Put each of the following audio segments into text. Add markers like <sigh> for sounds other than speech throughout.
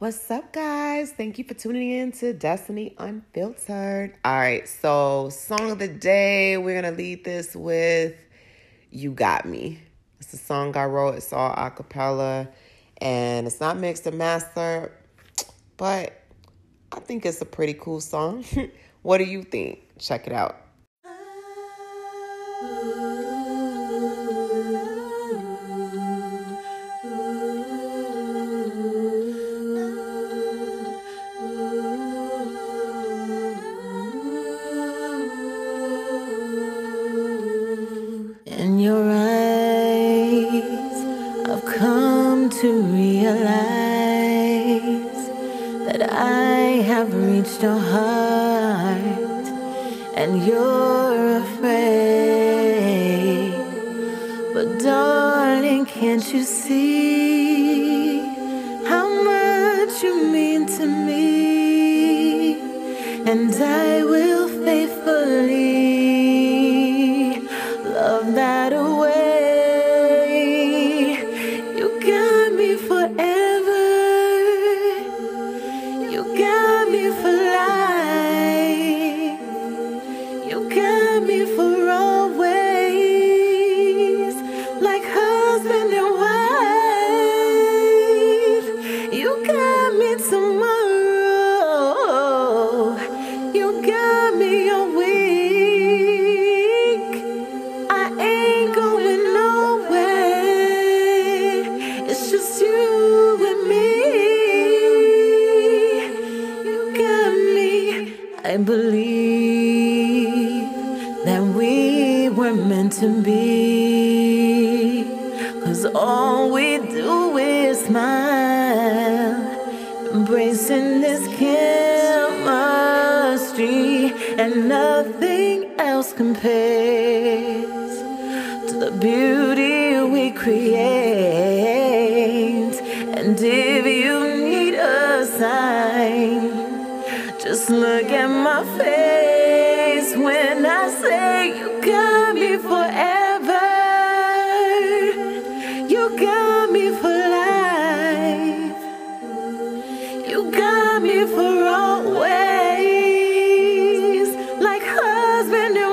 What's up, guys? Thank you for tuning in to Destini Unfiltered. All right, so song of the day, we're gonna lead this with You Got Me. It's a song I wrote, it's all a cappella, and it's not mixed and mastered, but I think it's a pretty cool song. <laughs> what do you think? Check it out. You're afraid. But, darling, can't you see how much you mean to me? And I will to be. Cause all we do is smile, embracing this chemistry, and nothing else compares to the beauty husband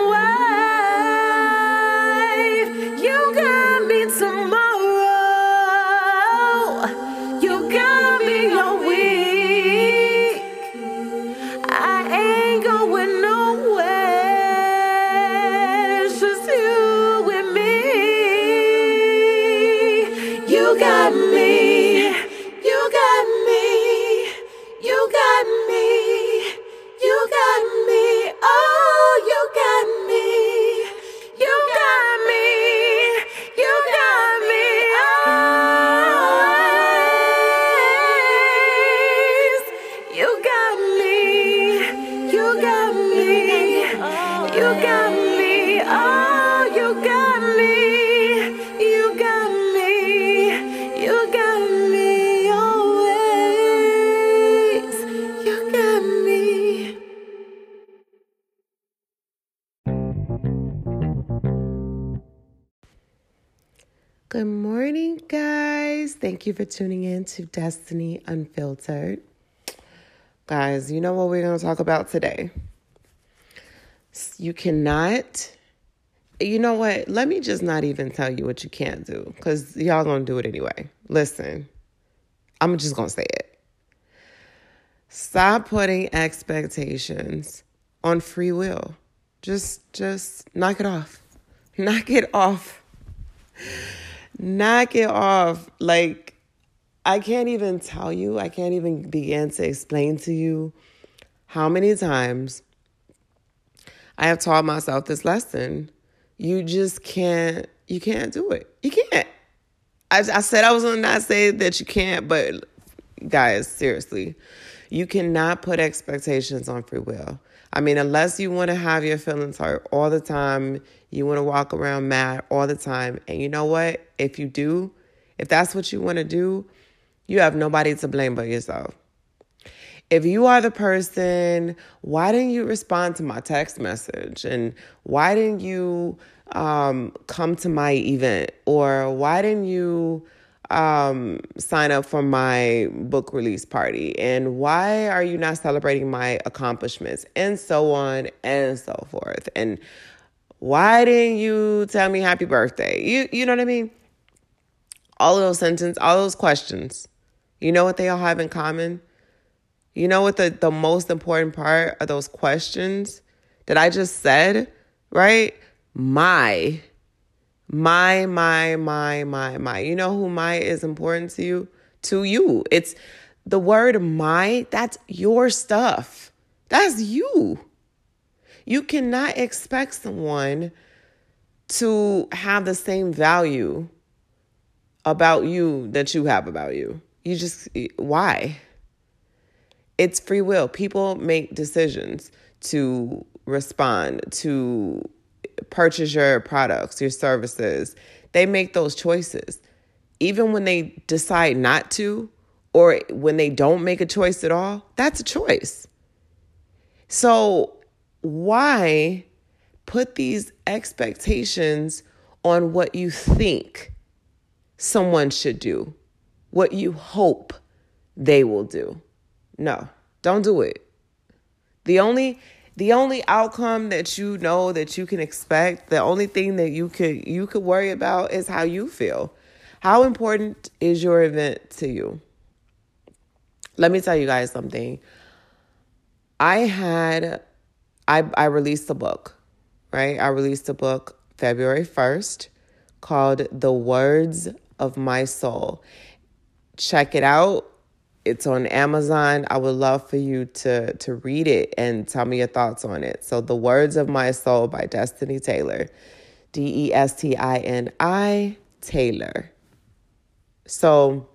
Thank you for tuning in to Destini Unfiltered. Guys, you know what we're going to talk about today? You cannot, you know what? Let me just not even tell you what you can't do because y'all going to do it anyway. Listen, I'm just going to say it. Stop putting expectations on free will. Just, just knock it off. <laughs> Knock it off knock it off. Like, I can't even tell you, I can't even begin to explain to you how many times I have taught myself this lesson. You just can't, you can't do it. You can't. I, I said I was to not say that you can't, but guys, seriously, you cannot put expectations on free will. I mean, unless you want to have your feelings hurt all the time, you want to walk around mad all the time. And you know what? If you do, if that's what you want to do, you have nobody to blame but yourself. If you are the person, why didn't you respond to my text message? And why didn't you um, come to my event? Or why didn't you um, sign up for my book release party? And why are you not celebrating my accomplishments? And so on and so forth. And why didn't you tell me happy birthday? You you know what I mean? All of those sentences, all those questions. You know what they all have in common? You know what the, the most important part of those questions that I just said, right? My my, my, my, my, my. You know who my is important to you? To you. It's the word my, that's your stuff. That's you. You cannot expect someone to have the same value about you that you have about you. You just, why? It's free will. People make decisions to respond, to purchase your products, your services, they make those choices. Even when they decide not to, or when they don't make a choice at all, that's a choice. So, why put these expectations on what you think someone should do, what you hope they will do? No, don't do it. The only the only outcome that you know that you can expect, the only thing that you could you could worry about is how you feel. How important is your event to you? Let me tell you guys something. I had I I released a book, right? I released a book February 1st called The Words of My Soul. Check it out it's on Amazon. I would love for you to to read it and tell me your thoughts on it. So, The Words of My Soul by Destini Taylor. D E S T I N I Taylor. So,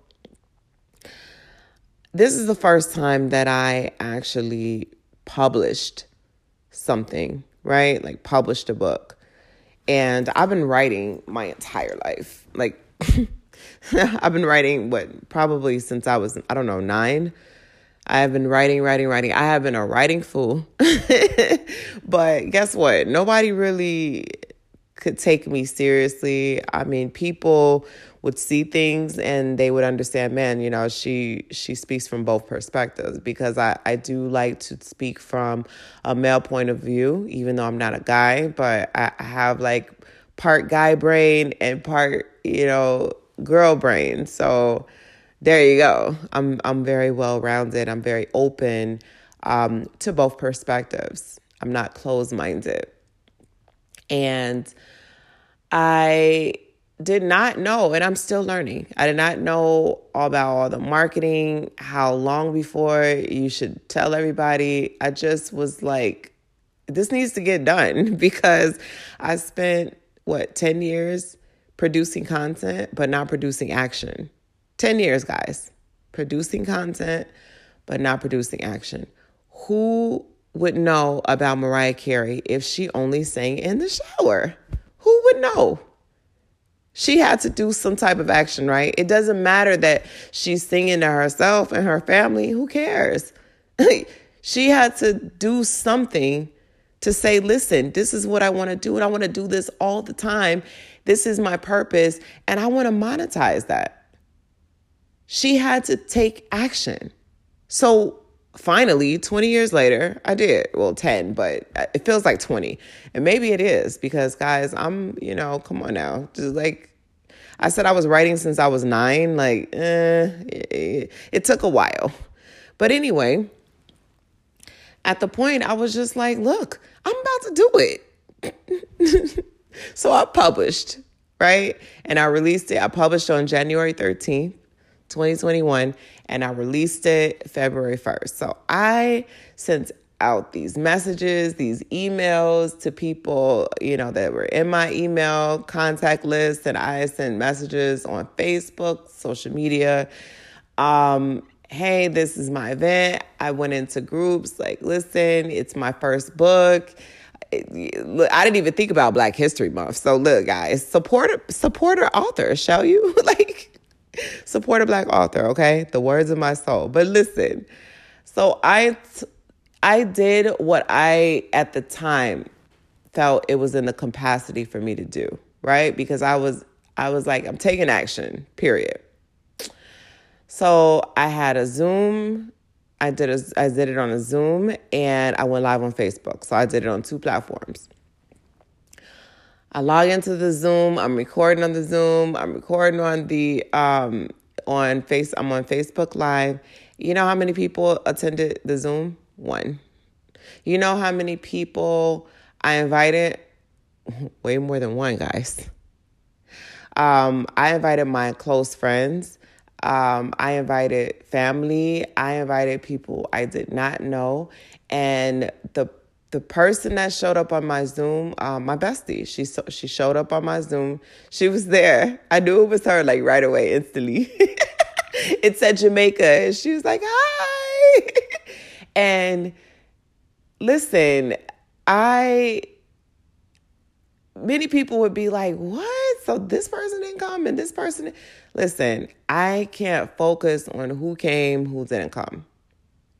this is the first time that I actually published something, right? Like published a book. And I've been writing my entire life. Like <laughs> <laughs> I've been writing what probably since I was I don't know 9. I have been writing, writing, writing. I have been a writing fool. <laughs> but guess what? Nobody really could take me seriously. I mean, people would see things and they would understand, man, you know, she she speaks from both perspectives because I, I do like to speak from a male point of view, even though I'm not a guy, but I I have like part guy brain and part, you know, girl brain. So there you go. I'm I'm very well rounded. I'm very open um, to both perspectives. I'm not closed minded, and I did not know, and I'm still learning. I did not know all about all the marketing, how long before you should tell everybody. I just was like, this needs to get done <laughs> because I spent what 10 years producing content, but not producing action. 10 years, guys. Producing content, but not producing action. Who would know about Mariah Carey if she only sang in the shower? Who would know? She had to do some type of action, right? It doesn't matter that she's singing to herself and her family. Who cares? <laughs> she had to do something to say, listen, this is what I want to do, and I want to do this all the time. This is my purpose, and I want to monetize that. She had to take action. So finally, 20 years later, I did. Well, 10, but it feels like 20. And maybe it is because, guys, I'm, you know, come on now. Just like I said, I was writing since I was nine. Like, eh, it, it took a while. But anyway, at the point, I was just like, look, I'm about to do it. <laughs> so I published, right? And I released it. I published on January 13th, 2021, and I released it February 1st. So I sent out these messages, these emails to people, you know, that were in my email contact list, and I sent messages on Facebook, social media. Um, hey, this is my event. I went into groups like, listen, it's my first book. I didn't even think about Black History Month. So look, guys, support support our author, shall you? <laughs> like support a black author, okay? The words of my soul. But listen, so I I did what I at the time felt it was in the capacity for me to do, right? Because I was I was like, I'm taking action, period. So I had a Zoom. I did a, I did it on a Zoom and I went live on Facebook. So I did it on two platforms. I log into the Zoom. I'm recording on the Zoom. I'm recording on the um on face. I'm on Facebook Live. You know how many people attended the Zoom? One. You know how many people I invited? <laughs> Way more than one, guys. Um, I invited my close friends. Um, I invited family. I invited people I did not know, and the the person that showed up on my Zoom, um, my bestie, she she showed up on my Zoom. She was there. I knew it was her like right away, instantly. <laughs> it said Jamaica, and she was like, "Hi," <laughs> and listen, I many people would be like, "What? So this person didn't come and this person?" Listen, I can't focus on who came, who didn't come.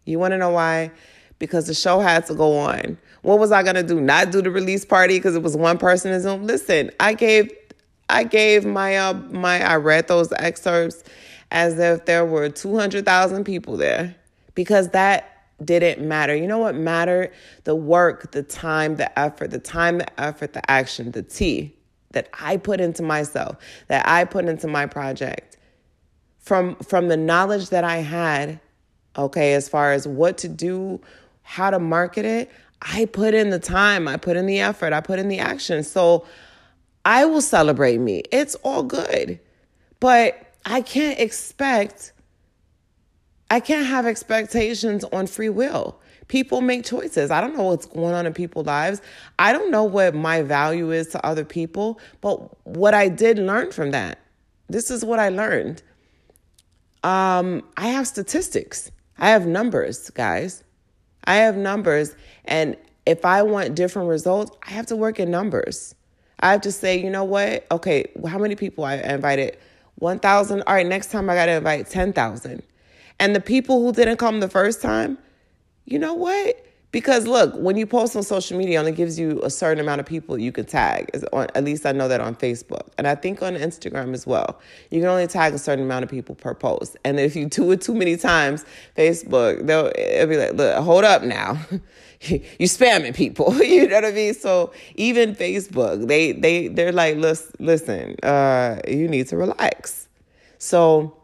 You want to know why? Because the show had to go on. What was I gonna do? Not do the release party because it was one person in Zoom? Listen, I gave, I gave my uh my I read those excerpts as if there were two hundred thousand people there because that didn't matter. You know what mattered? The work, the time, the effort, the time, the effort, the action, the T that I put into myself, that I put into my project. From from the knowledge that I had, okay, as far as what to do, how to market it, I put in the time, I put in the effort, I put in the action. So I will celebrate me. It's all good. But I can't expect I can't have expectations on free will. People make choices. I don't know what's going on in people's lives. I don't know what my value is to other people, but what I did learn from that, this is what I learned. Um, I have statistics. I have numbers, guys. I have numbers. And if I want different results, I have to work in numbers. I have to say, you know what? Okay, how many people I invited? 1,000. All right, next time I got to invite 10,000. And the people who didn't come the first time, you know what? Because look, when you post on social media, it only gives you a certain amount of people you can tag. At least I know that on Facebook. And I think on Instagram as well. You can only tag a certain amount of people per post. And if you <laughs> do it too many times, Facebook, they'll it'll be like, look, hold up now. <laughs> you spamming people. <laughs> you know what I mean? So even Facebook, they they they're like, listen, listen, uh, you need to relax. So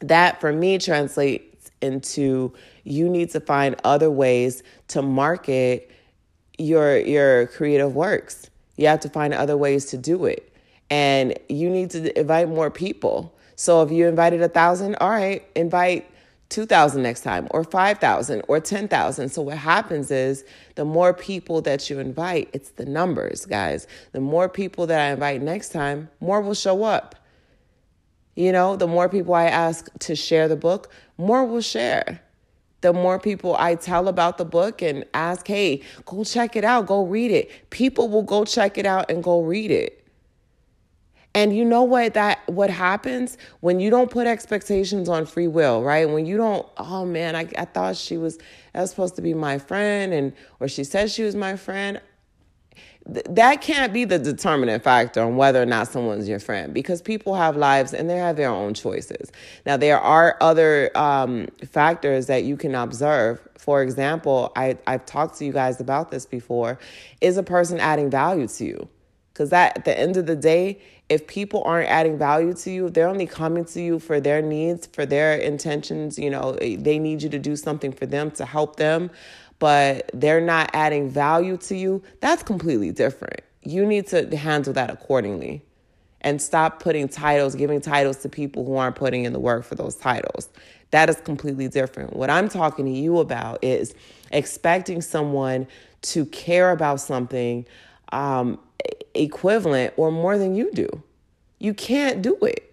that for me translates into you need to find other ways to market your your creative works. You have to find other ways to do it. And you need to invite more people. So if you invited a thousand, all right, invite 2,000 next time, or 5,000, or 10,000. So, what happens is the more people that you invite, it's the numbers, guys. The more people that I invite next time, more will show up. You know, the more people I ask to share the book, more will share. The more people I tell about the book and ask, hey, go check it out, go read it, people will go check it out and go read it. And you know what that what happens when you don't put expectations on free will, right? When you don't, oh man, I, I thought she was that was supposed to be my friend and or she said she was my friend that can't be the determinant factor on whether or not someone's your friend because people have lives and they have their own choices. Now, there are other um, factors that you can observe. For example, I, I've talked to you guys about this before. Is a person adding value to you? Because at the end of the day, if people aren't adding value to you, they're only coming to you for their needs, for their intentions, you know, they need you to do something for them to help them but they're not adding value to you, that's completely different. You need to handle that accordingly and stop putting titles, giving titles to people who aren't putting in the work for those titles. That is completely different. What I'm talking to you about is expecting someone to care about something um, equivalent or more than you do. You can't do it.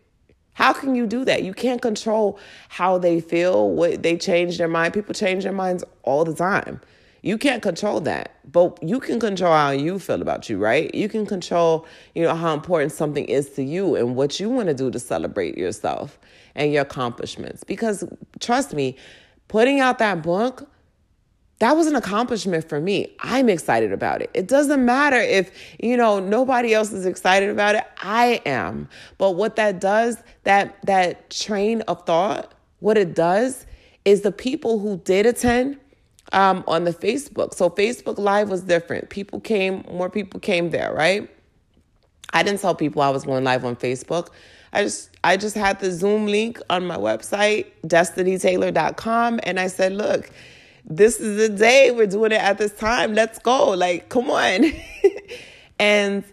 How can you do that? You can't control how they feel, what they change their mind. People change their minds all the time. You can't control that, but you can control how you feel about you, right? You can control, you know, how important something is to you and what you want to do to celebrate yourself and your accomplishments. Because trust me, putting out that book, that was an accomplishment for me. I'm excited about it. It doesn't matter if, you know, nobody else is excited about it. I am. But what that does, that that train of thought, what it does is the people who did attend um, on the Facebook. So Facebook Live was different. People came, more people came there, right? I didn't tell people I was going live on Facebook. I just I just had the Zoom link on my website, destinitaylor.com, and I said, look, this is the day we're doing it at this time. Let's go. Like, come on. <laughs> and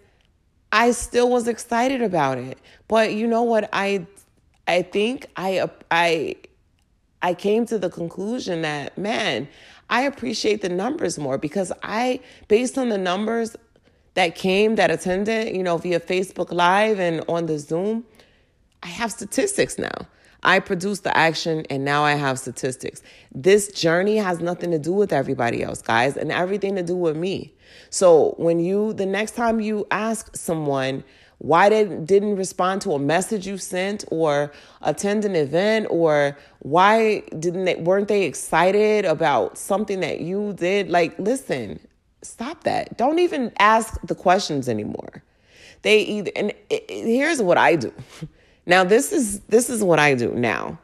I still was excited about it. But you know what? I I think I I I came to the conclusion that man, I appreciate the numbers more because I based on the numbers that came that attended, you know, via Facebook Live and on the Zoom, I have statistics now. I produced the action and now I have statistics. This journey has nothing to do with everybody else, guys, and everything to do with me. So when you, the next time you ask someone, why they didn't respond to a message you sent or attend an event or why didn't they weren't they excited about something that you did like listen stop that don't even ask the questions anymore they either and it, it, here's what i do <laughs> Now this is this is what I do now.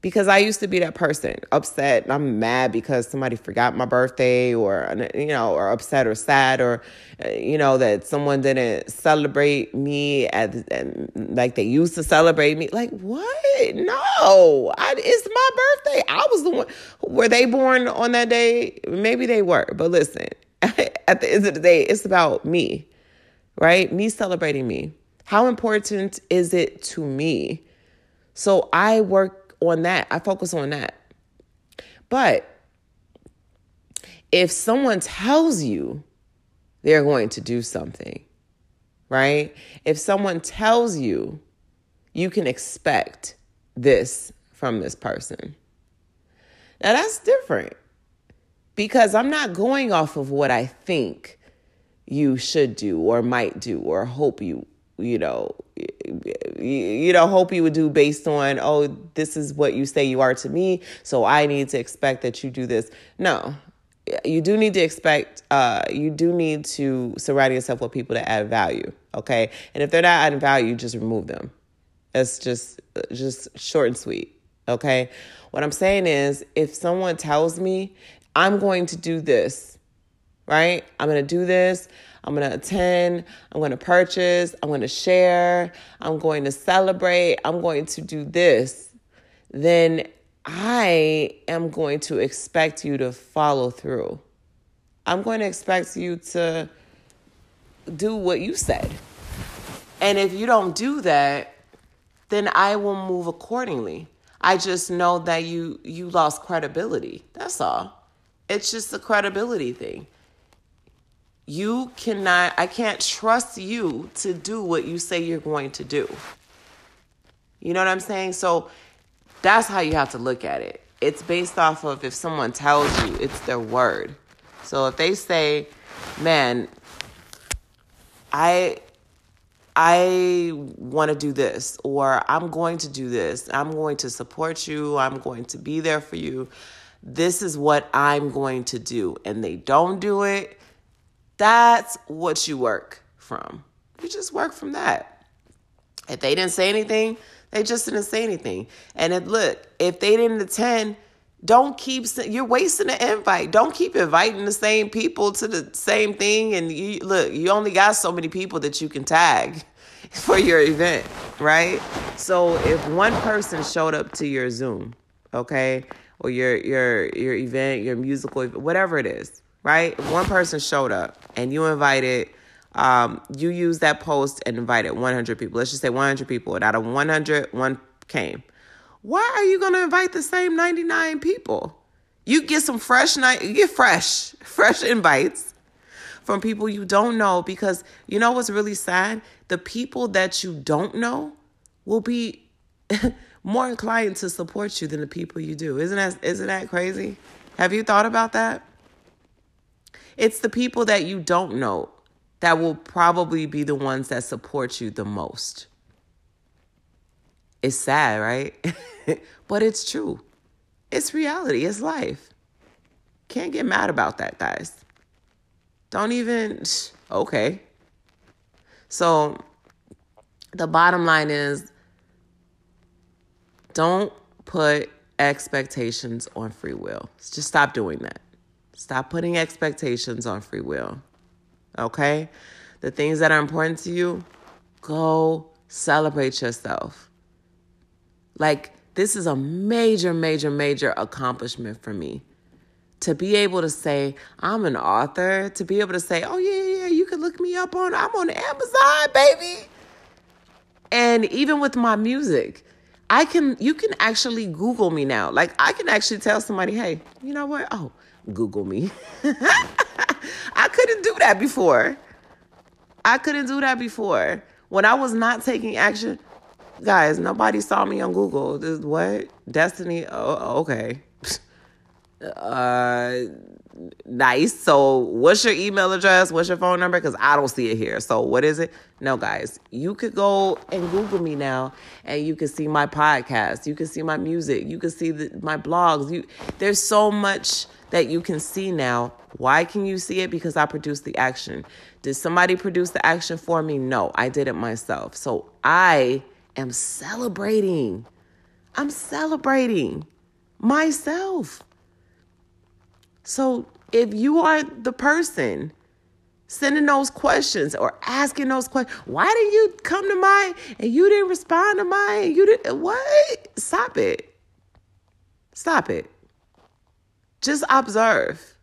Because I used to be that person, upset. I'm mad because somebody forgot my birthday, or you know, or upset or sad, or uh, you know that someone didn't celebrate me as like they used to celebrate me. Like what? No, I, it's my birthday. I was the one. Were they born on that day? Maybe they were, but listen. <laughs> At the end of the day, it's about me, right? Me celebrating me. How important is it to me? So I work on that. I focus on that. But if someone tells you they're going to do something, right? If someone tells you you can expect this from this person, now that's different because I'm not going off of what I think you should do or might do or hope you you know, you know, hope you would do based on, oh, this is what you say you are to me, so I need to expect that you do this. No, you do need to expect, uh, you do need to surround yourself with people that add value, okay? And if they're not adding value, just remove them. It's just, just short and sweet, okay? What I'm saying is, if someone tells me, I'm going to do this, right? I'm going to do this. I'm going to attend. I'm going to purchase. I'm going to share. I'm going to celebrate. I'm going to do this. Then I am going to expect you to follow through. I'm going to expect you to do what you said. And if you don't do that, then I will move accordingly. I just know that you you lost credibility. That's all. It's just a credibility thing you cannot, I can't trust you to do what you say you're going to do. You know what I'm saying? So that's how you have to look at it. It's based off of if someone tells you it's their word. So if they say, man, I I want to do this or I'm going to do this. I'm going to support you. I'm going to be there for you. This is what I'm going to do. And they don't do it that's what you work from. You just work from that. If they didn't say anything, they just didn't say anything. And if, look, if they didn't attend, don't keep you're wasting the invite. Don't keep inviting the same people to the same thing. And you look, you only got so many people that you can tag <laughs> for your event, right? So if one person showed up to your Zoom, okay, or your your your event, your musical, whatever it is, right? One person showed up and you invited, um, you used that post and invited 100 people. Let's just say 100 people. And out of 100, one came. Why are you going to invite the same 99 people? You get some fresh night, you get fresh, <laughs> fresh invites from people you don't know because you know what's really sad? The people that you don't know will be <laughs> more inclined to support you than the people you do. Isn't that isn't that crazy? Have you thought about that? It's the people that you don't know that will probably be the ones that support you the most. It's sad, right? <laughs> but it's true. It's reality, it's life. Can't get mad about that, guys. Don't even, <sniffs> okay. So the bottom line is don't put expectations on free will. Just stop doing that. Stop putting expectations on free will. Okay? The things that are important to you, go celebrate yourself. Like, this is a major, major, major accomplishment for me. To be able to say, I'm an author, to be able to say, oh, yeah, yeah, you can look me up on, I'm on Amazon, baby. And even with my music, I can, you can actually Google me now. Like, I can actually tell somebody, hey, you know what? Oh, Google me. <laughs> I couldn't do that before. I couldn't do that before. When I was not taking action, guys, nobody saw me on Google. This what? Destini. Oh, okay. <laughs> uh nice. So, what's your email address? What's your phone number? Because I don't see it here. So, what is it? No, guys, you could go and Google me now, and you can see my podcast. You can see my music. You can see the, my blogs. You there's so much that you can see now. Why can you see it? Because I produced the action. Did somebody produce the action for me? No, I did it myself. So I am celebrating. I'm celebrating myself. So if you are the person sending those questions or asking those questions, why did you come to mine and you didn't respond to mine? You didn't what? Stop it. Stop it. Just observe.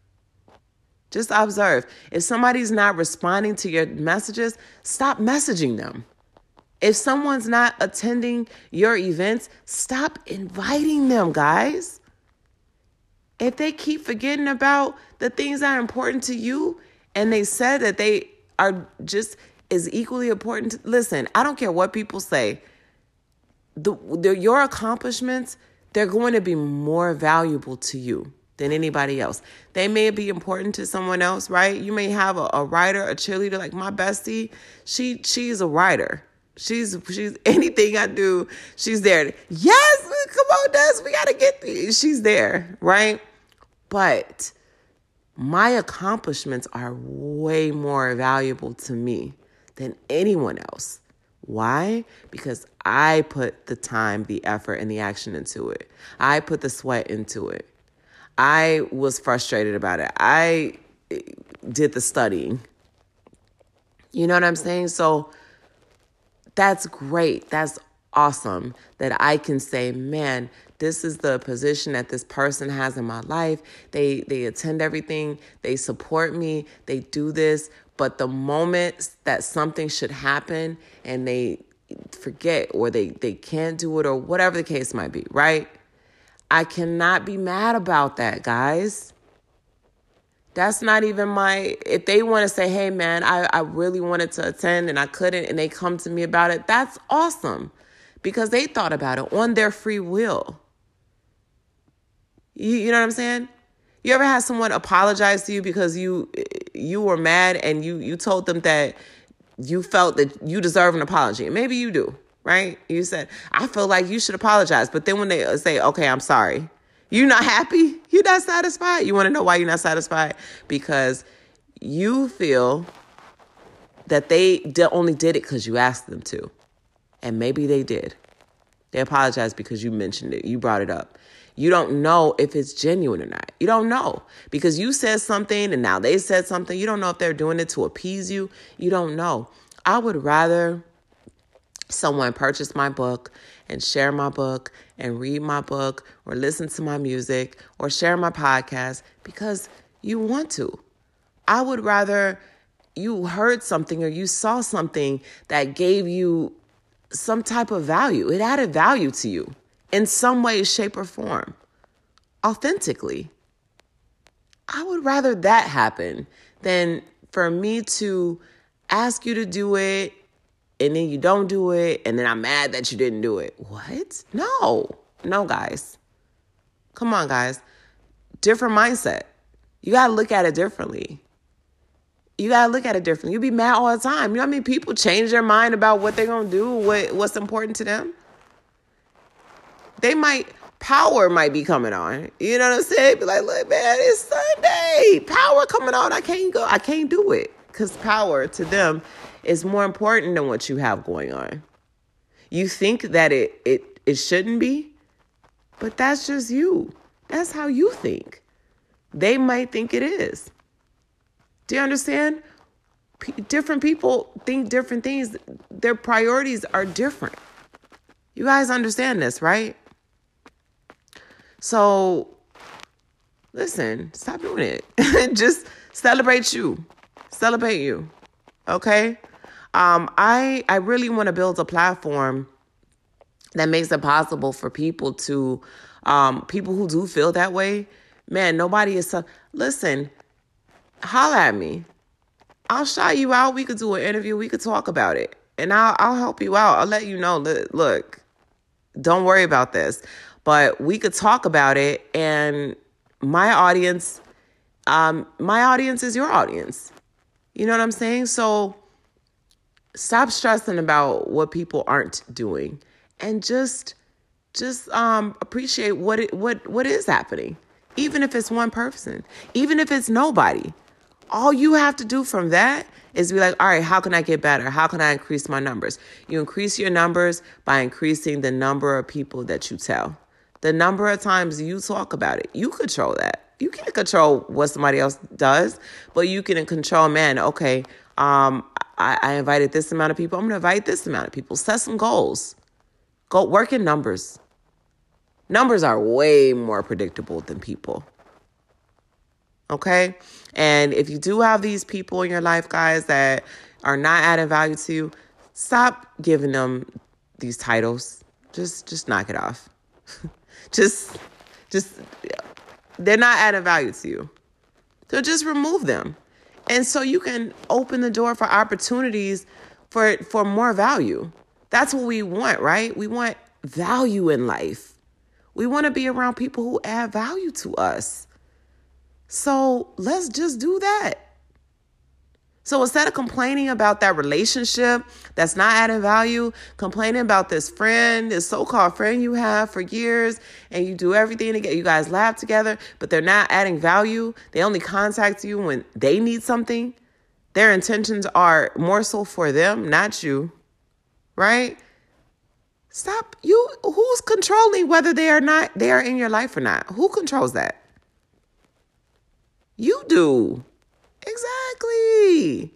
Just observe. If somebody's not responding to your messages, stop messaging them. If someone's not attending your events, stop inviting them, guys. If they keep forgetting about the things that are important to you and they said that they are just as equally important, to, listen, I don't care what people say. The, the, your accomplishments, they're going to be more valuable to you than anybody else. They may be important to someone else, right? You may have a, a writer, a cheerleader like my bestie. She she's a writer. She's she's <laughs> anything I do, she's there. Yes, come on, Des, we gotta get these. She's there, right? But my accomplishments are way more valuable to me than anyone else. Why? Because I put the time, the effort, and the action into it. I put the sweat into it. I was frustrated about it. I eh, did the studying. You know what I'm saying? So that's great. That's awesome that I can say, man, this is the position that this person has in my life. They they attend everything, they support me, they do this, but the moment that something should happen and they forget or they they can't do it or whatever the case might be, right? I cannot be mad about that, guys. That's not even my, if they want to say, hey man, I, I really wanted to attend and I couldn't, and they come to me about it, that's awesome because they thought about it on their free will. You, you know what I'm saying? You ever had someone apologize to you because you you were mad and you you told them that you felt that you deserve an apology. Maybe you do right? You said, I feel like you should apologize. But then when they uh, say, okay, I'm sorry, you're not happy, you're not satisfied. You want to know why you're not satisfied? Because you feel that they only did it because you asked them to. And maybe they did. They apologized because you mentioned it, you brought it up. You don't know if it's genuine or not. You don't know because you said something and now they said something. You don't know if they're doing it to appease you. You don't know. I would rather someone purchase my book and share my book and read my book or listen to my music or share my podcast because you want to. I would rather you heard something or you saw something that gave you some type of value. It added value to you in some way, shape, or form, authentically. I would rather that happen than for me to ask you to do it and then you don't do it, and then I'm mad that you didn't do it. What? No, no, guys. Come on, guys. Different mindset. You got to look at it differently. You got to look at it differently. You be mad all the time. You know what I mean? People change their mind about what they're going to do, what, what's important to them. They might power might be coming on. You know what I'm saying? Be like, look, man, it's Sunday. Power coming on. I can't go. I can't do it. Because power to them is more important than what you have going on. You think that it it it shouldn't be, but that's just you. That's how you think. They might think it is. Do you understand? P- different people think different things. Their priorities are different. You guys understand this, right? So, listen, stop doing it. <laughs> Just celebrate you. Celebrate you. Okay? Um, I I really want to build a platform that makes it possible for people to um, people who do feel that way. Man, nobody is. So, listen, holla at me. I'll shout you out. We could do an interview. We could talk about it, and I'll I'll help you out. I'll let you know. Look, don't worry about this but we could talk about it and my audience um my audience is your audience you know what i'm saying so stop stressing about what people aren't doing and just just um appreciate what it what what is happening even if it's one person even if it's nobody all you have to do from that is be like, all right, how can I get better? How can I increase my numbers? You increase your numbers by increasing the number of people that you tell the number of times you talk about it. You control that. You can't control what somebody else does, but you can control, man, okay, um, I, I invited this amount of people. I'm going to invite this amount of people. Set some goals. Go work in numbers. Numbers are way more predictable than people. Okay? And if you do have these people in your life, guys, that are not adding value to you, stop giving them these titles. Just just knock it off. <laughs> just just they're not adding value to you. So just remove them. And so you can open the door for opportunities for for more value. That's what we want, right? We want value in life. We want to be around people who add value to us. So let's just do that. So instead of complaining about that relationship that's not adding value, complaining about this friend, this so-called friend you have for years, and you do everything to get you guys laugh together, but they're not adding value. They only contact you when they need something. Their intentions are more so for them, not you. Right? Stop. You who's controlling whether they are not they are in your life or not? Who controls that? You do. Exactly.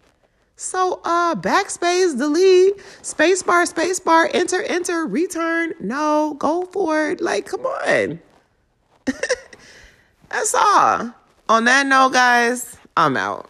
So uh backspace, delete, spacebar, spacebar, enter, enter, return. No, go for it. Like, come on. <laughs> That's all. On that note, guys, I'm out.